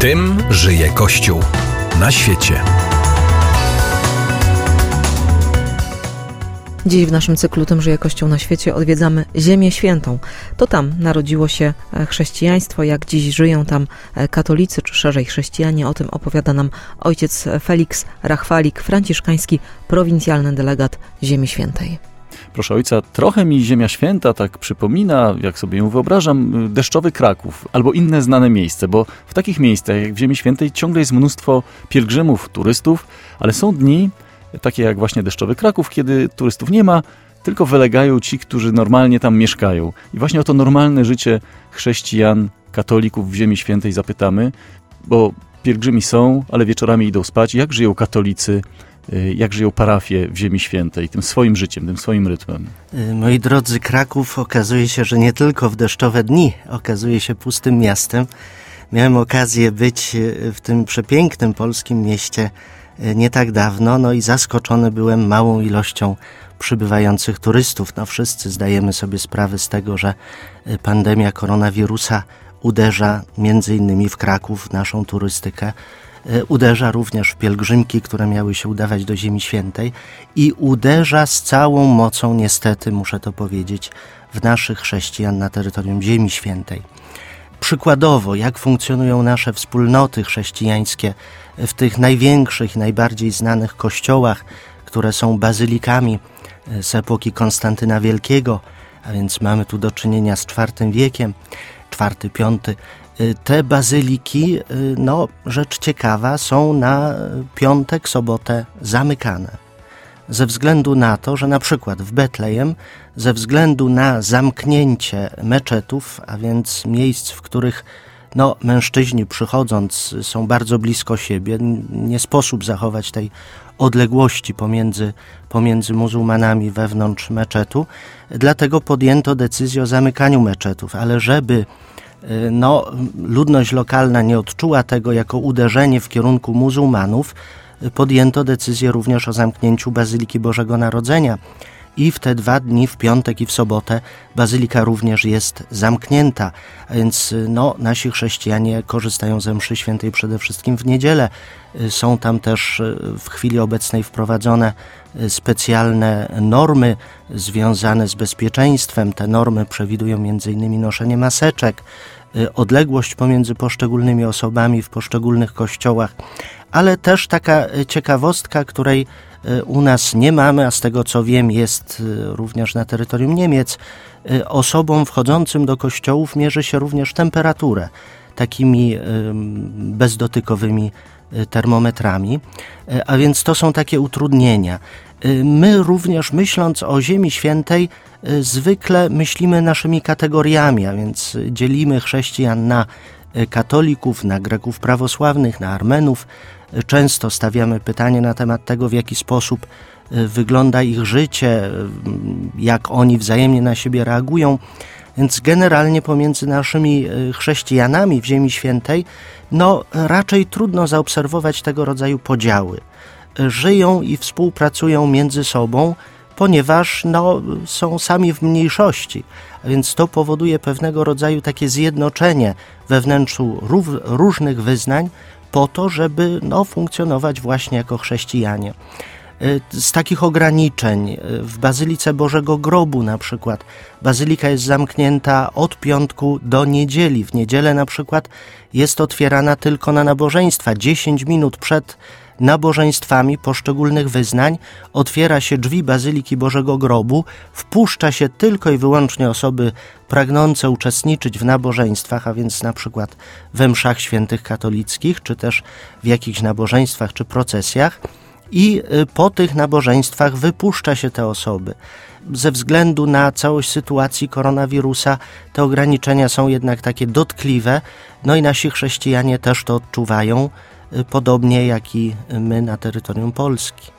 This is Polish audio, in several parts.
Tym żyje Kościół na świecie. Dziś w naszym cyklu Tym żyje Kościół na świecie odwiedzamy Ziemię Świętą. To tam narodziło się e, chrześcijaństwo, jak dziś żyją tam e, katolicy, czy szerzej chrześcijanie. O tym opowiada nam ojciec Felix Rachwalik, franciszkański prowincjalny delegat Ziemi Świętej. Proszę ojca, trochę mi Ziemia Święta tak przypomina, jak sobie ją wyobrażam, deszczowy Kraków albo inne znane miejsce, bo w takich miejscach jak w Ziemi Świętej ciągle jest mnóstwo pielgrzymów, turystów, ale są dni, takie jak właśnie deszczowy Kraków, kiedy turystów nie ma, tylko wylegają ci, którzy normalnie tam mieszkają. I właśnie o to normalne życie chrześcijan, katolików w Ziemi Świętej zapytamy, bo pielgrzymi są, ale wieczorami idą spać. Jak żyją katolicy, y, jak żyją parafie w Ziemi Świętej, tym swoim życiem, tym swoim rytmem? Y, moi drodzy, Kraków okazuje się, że nie tylko w deszczowe dni okazuje się pustym miastem. Miałem okazję być y, w tym przepięknym polskim mieście nie tak dawno, no i zaskoczony byłem małą ilością przybywających turystów. No wszyscy zdajemy sobie sprawę z tego, że pandemia koronawirusa uderza między innymi w Kraków, w naszą turystykę, uderza również w pielgrzymki, które miały się udawać do Ziemi Świętej i uderza z całą mocą, niestety muszę to powiedzieć, w naszych chrześcijan na terytorium Ziemi Świętej. Przykładowo, jak funkcjonują nasze wspólnoty chrześcijańskie w tych największych najbardziej znanych kościołach, które są bazylikami e, z epoki Konstantyna Wielkiego, a więc mamy tu do czynienia z IV wiekiem, IV, V. E, te bazyliki, e, no rzecz ciekawa, są na piątek, sobotę zamykane. Ze względu na to, że na przykład w Betlejem, ze względu na zamknięcie meczetów, a więc miejsc, w których no, mężczyźni przychodząc są bardzo blisko siebie, nie sposób zachować tej odległości pomiędzy, pomiędzy muzułmanami wewnątrz meczetu, dlatego podjęto decyzję o zamykaniu meczetów, ale żeby y, no, ludność lokalna nie odczuła tego jako uderzenie w kierunku muzułmanów, podjęto decyzję również o zamknięciu Bazyliki Bożego Narodzenia i w te dwa dni, w piątek i w sobotę, bazylika również jest zamknięta, a więc no, nasi chrześcijanie korzystają ze mszy świętej przede wszystkim w niedzielę. Są tam też w chwili obecnej wprowadzone specjalne normy związane z bezpieczeństwem. Te normy przewidują m.in. noszenie maseczek, odległość pomiędzy poszczególnymi osobami w poszczególnych kościołach, ale też taka ciekawostka, której E, u nas nie mamy, a z tego co wiem jest e, również na terytorium Niemiec, e, osobom wchodzącym do kościołów mierzy się również temperaturę takimi bezdotykowymi termometrami, a więc to są takie utrudnienia. My również myśląc o Ziemi Świętej zwykle myślimy naszymi kategoriami, a więc dzielimy chrześcijan na katolików, na Greków prawosławnych, na Armenów, Często stawiamy pytanie na temat tego, w jaki sposób e, wygląda ich życie, e, jak oni wzajemnie na siebie reagują. Więc generalnie pomiędzy naszymi e, chrześcijanami w Ziemi Świętej, no raczej trudno zaobserwować tego rodzaju podziały. Żyją i współpracują między sobą, ponieważ no, są sami w mniejszości. A więc to powoduje pewnego rodzaju takie zjednoczenie we wnętrzu różnych wyznań, po to, żeby no, funkcjonować właśnie jako chrześcijanie. Y, z takich ograniczeń y, w Bazylice Bożego Grobu na przykład bazylika jest zamknięta od piątku do niedzieli. W niedzielę na przykład jest otwierana tylko na nabożeństwa. 10 minut przed nabożeństwami poszczególnych wyznań otwiera się drzwi Bazyliki Bożego Grobu, wpuszcza się tylko i wyłącznie osoby pragnące uczestniczyć w nabożeństwach, a więc na przykład we mszach świętych katolickich, czy też w jakichś nabożeństwach czy procesjach i y, po tych nabożeństwach wypuszcza się te osoby. Ze względu na całość sytuacji koronawirusa te ograniczenia są jednak takie dotkliwe, no i nasi chrześcijanie też to odczuwają. Podobnie jak i my na terytorium Polski.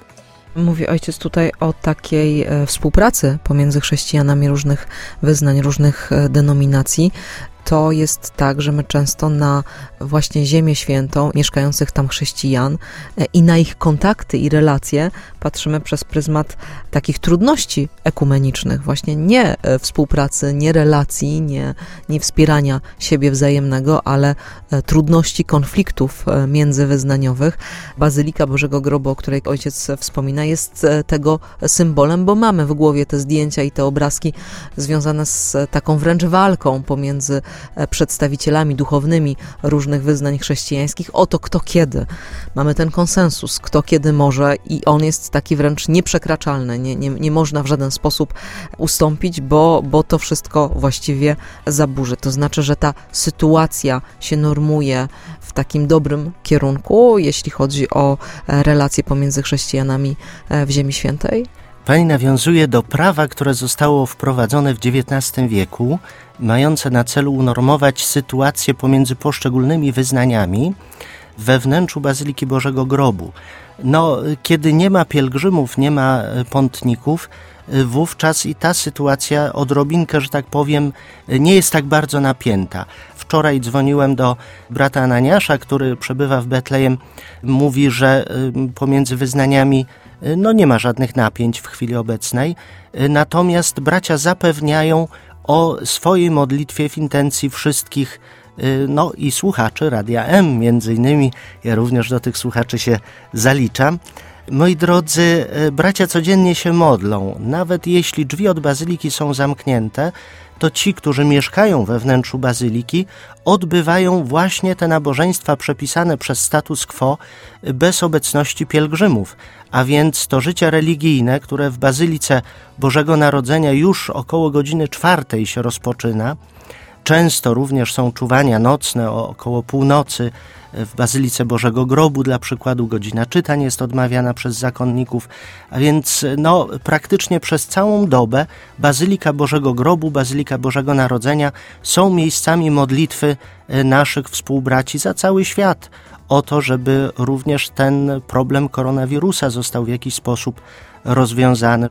Mówi ojciec tutaj o takiej e, współpracy pomiędzy chrześcijanami różnych wyznań, różnych e, denominacji. To jest tak, że my często na właśnie Ziemię Świętą, mieszkających tam chrześcijan e, i na ich kontakty i relacje patrzymy przez pryzmat takich trudności ekumenicznych, właśnie nie e, współpracy, nie relacji, nie, nie wspierania siebie wzajemnego, ale e, trudności konfliktów międzywyznaniowych. Bazylika Bożego Grobu, o której ojciec wspomina, jest tego symbolem, bo mamy w głowie te zdjęcia i te obrazki związane z taką wręcz walką pomiędzy przedstawicielami duchownymi różnych wyznań chrześcijańskich o to, kto kiedy. Mamy ten konsensus, kto kiedy może i on jest taki wręcz nieprzekraczalny. Nie, nie, nie można w żaden sposób ustąpić, bo, bo to wszystko właściwie zaburzy. To znaczy, że ta sytuacja się normuje w takim dobrym kierunku, jeśli chodzi o e, relacje pomiędzy chrześcijanami e, w Ziemi Świętej? Pani nawiązuje do prawa, które zostało wprowadzone w XIX wieku, mające na celu unormować sytuację pomiędzy poszczególnymi wyznaniami we wnętrzu Bazyliki Bożego Grobu. No, kiedy nie ma pielgrzymów, nie ma e, pątników, e, wówczas i ta sytuacja odrobinkę, że tak powiem, nie jest tak bardzo napięta. Wczoraj dzwoniłem do brata Ananiasza, który przebywa w Betlejem. Mówi, że e, pomiędzy wyznaniami no nie ma żadnych napięć w chwili obecnej. Natomiast bracia zapewniają o swojej modlitwie w intencji wszystkich Y, no i słuchaczy Radia M między innymi. Ja również do tych słuchaczy się zaliczam. Moi drodzy, y, bracia codziennie się modlą. Nawet jeśli drzwi od bazyliki są zamknięte, to ci, którzy mieszkają we wnętrzu bazyliki, odbywają właśnie te nabożeństwa przepisane przez status quo bez obecności pielgrzymów. A więc to życie religijne, które w bazylice Bożego Narodzenia już około godziny czwartej się rozpoczyna, Często również są czuwania nocne o około północy w Bazylice Bożego Grobu, dla przykładu godzina czytań jest odmawiana przez zakonników, a więc no, praktycznie przez całą dobę Bazylika Bożego Grobu, Bazylika Bożego Narodzenia są miejscami modlitwy e, naszych współbraci za cały świat o to, żeby również ten problem koronawirusa został w jakiś sposób rozwiązany.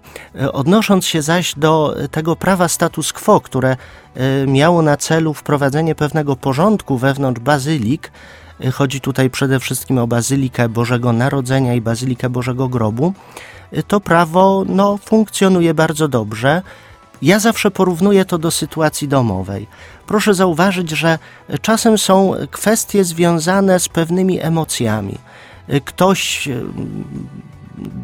Odnosząc się zaś do tego prawa status quo, które e, miało na celu wprowadzenie pewnego porządku wewnątrz bazylik, e, chodzi tutaj przede wszystkim o Bazylikę Bożego Narodzenia i Bazylikę Bożego Grobu, to prawo no, funkcjonuje bardzo dobrze. Ja zawsze porównuję to do sytuacji domowej. Proszę zauważyć, że czasem są kwestie związane z pewnymi emocjami. Ktoś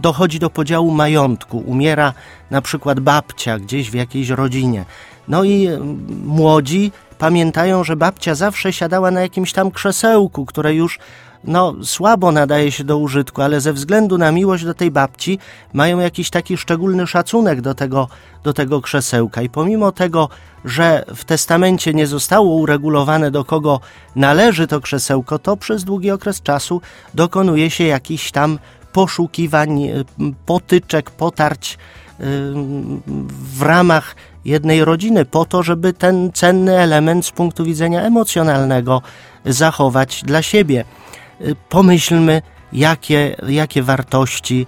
dochodzi do podziału majątku, umiera na przykład babcia gdzieś w jakiejś rodzinie. No i mm, młodzi pamiętają, że babcia zawsze siadała na jakimś tam krzesełku, które już no, słabo nadaje się do użytku, ale ze względu na miłość do tej babci mają jakiś taki szczególny szacunek do tego, do tego krzesełka. I pomimo tego, że w testamencie nie zostało uregulowane, do kogo należy to krzesełko, to przez długi okres czasu dokonuje się jakiś tam poszukiwań, y, potyczek, potarć w ramach jednej rodziny, po to, żeby ten cenny element z punktu widzenia emocjonalnego zachować dla siebie. Y, pomyślmy, jakie, jakie wartości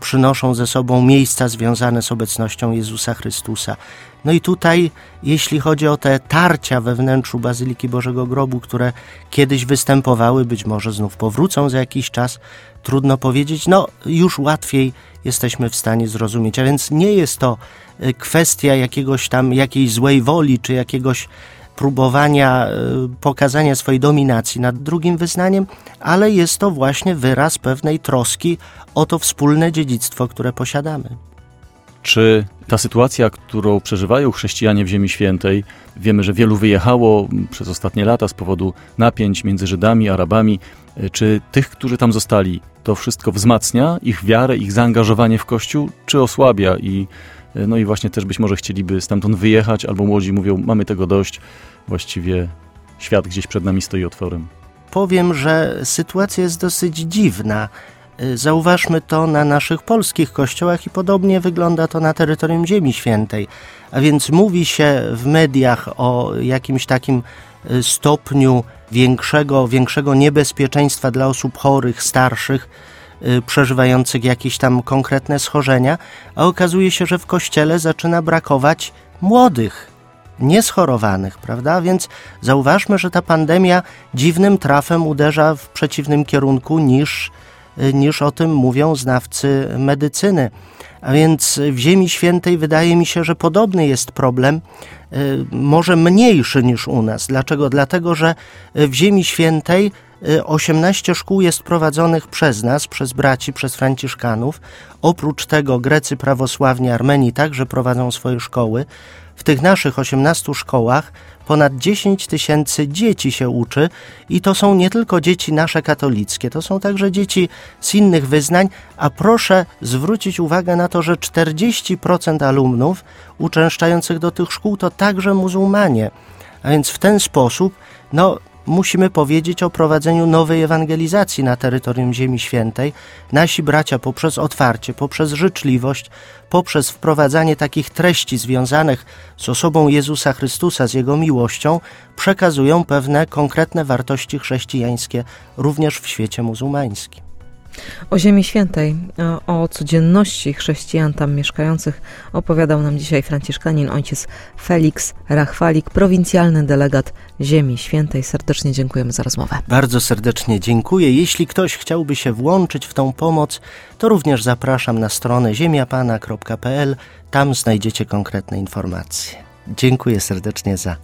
przynoszą ze sobą miejsca związane z obecnością Jezusa Chrystusa. No i tutaj, jeśli chodzi o te tarcia we wnętrzu Bazyliki Bożego Grobu, które kiedyś występowały, być może znów powrócą za jakiś czas, trudno powiedzieć, no już łatwiej jesteśmy w stanie zrozumieć. A więc nie jest to y, kwestia jakiegoś tam, jakiejś złej woli, czy jakiegoś próbowania y, pokazania swojej dominacji nad drugim wyznaniem, ale jest to właśnie wyraz pewnej troski o to wspólne dziedzictwo, które posiadamy. Czy ta sytuacja, którą przeżywają chrześcijanie w Ziemi Świętej, wiemy, że wielu wyjechało przez ostatnie lata z powodu napięć między Żydami, Arabami, czy tych, którzy tam zostali, to wszystko wzmacnia ich wiarę, ich zaangażowanie w Kościół, czy osłabia i no i właśnie też być może chcieliby stamtąd wyjechać, albo młodzi mówią, mamy tego dość, właściwie świat gdzieś przed nami stoi otworem. Powiem, że sytuacja jest dosyć dziwna. Y, zauważmy to na naszych polskich kościołach i podobnie wygląda to na terytorium Ziemi Świętej. A więc mówi się w mediach o jakimś takim y, stopniu większego, większego niebezpieczeństwa dla osób chorych, starszych, y, przeżywających jakieś tam konkretne schorzenia, a okazuje się, że w kościele zaczyna brakować młodych nieschorowanych, prawda? Więc zauważmy, że ta pandemia dziwnym trafem uderza w przeciwnym kierunku niż, niż o tym mówią znawcy medycyny. A więc w Ziemi Świętej wydaje mi się, że podobny jest problem, y, może mniejszy niż u nas. Dlaczego? Dlatego, że w Ziemi Świętej 18 y, szkół jest prowadzonych przez nas, przez braci, przez Franciszkanów. Oprócz tego Grecy prawosławni Armenii także prowadzą swoje szkoły. W tych naszych 18 szkołach ponad 10 tysięcy dzieci się uczy i to są nie tylko dzieci nasze katolickie, to są także dzieci z innych wyznań, a proszę zwrócić uwagę na to, że 40% alumnów uczęszczających do tych szkół to także muzułmanie. A więc w ten sposób, no, musimy powiedzieć o prowadzeniu nowej ewangelizacji na terytorium Ziemi Świętej. Nasi bracia poprzez otwarcie, poprzez życzliwość, poprzez wprowadzanie takich treści związanych z osobą Jezusa Chrystusa, z Jego miłością, przekazują pewne konkretne wartości chrześcijańskie również w świecie muzułmańskim. O Ziemi Świętej, o codzienności chrześcijan tam mieszkających opowiadał nam dzisiaj franciszkanin ojciec Felix Rachwalik, prowincjalny delegat Ziemi Świętej. Serdecznie dziękujemy za rozmowę. Bardzo serdecznie dziękuję. Jeśli ktoś chciałby się włączyć w tą pomoc, to również zapraszam na stronę ziemiapana.pl. Tam znajdziecie konkretne informacje. Dziękuję serdecznie za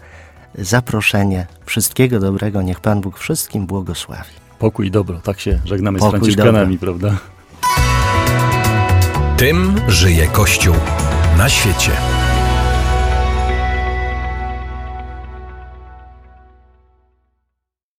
zaproszenie. Wszystkiego dobrego. Niech Pan Bóg wszystkim błogosławi. Pokój i dobro, tak się żegnamy Pokój z Franciszkanami, prawda? Tym żyje Kościół na świecie.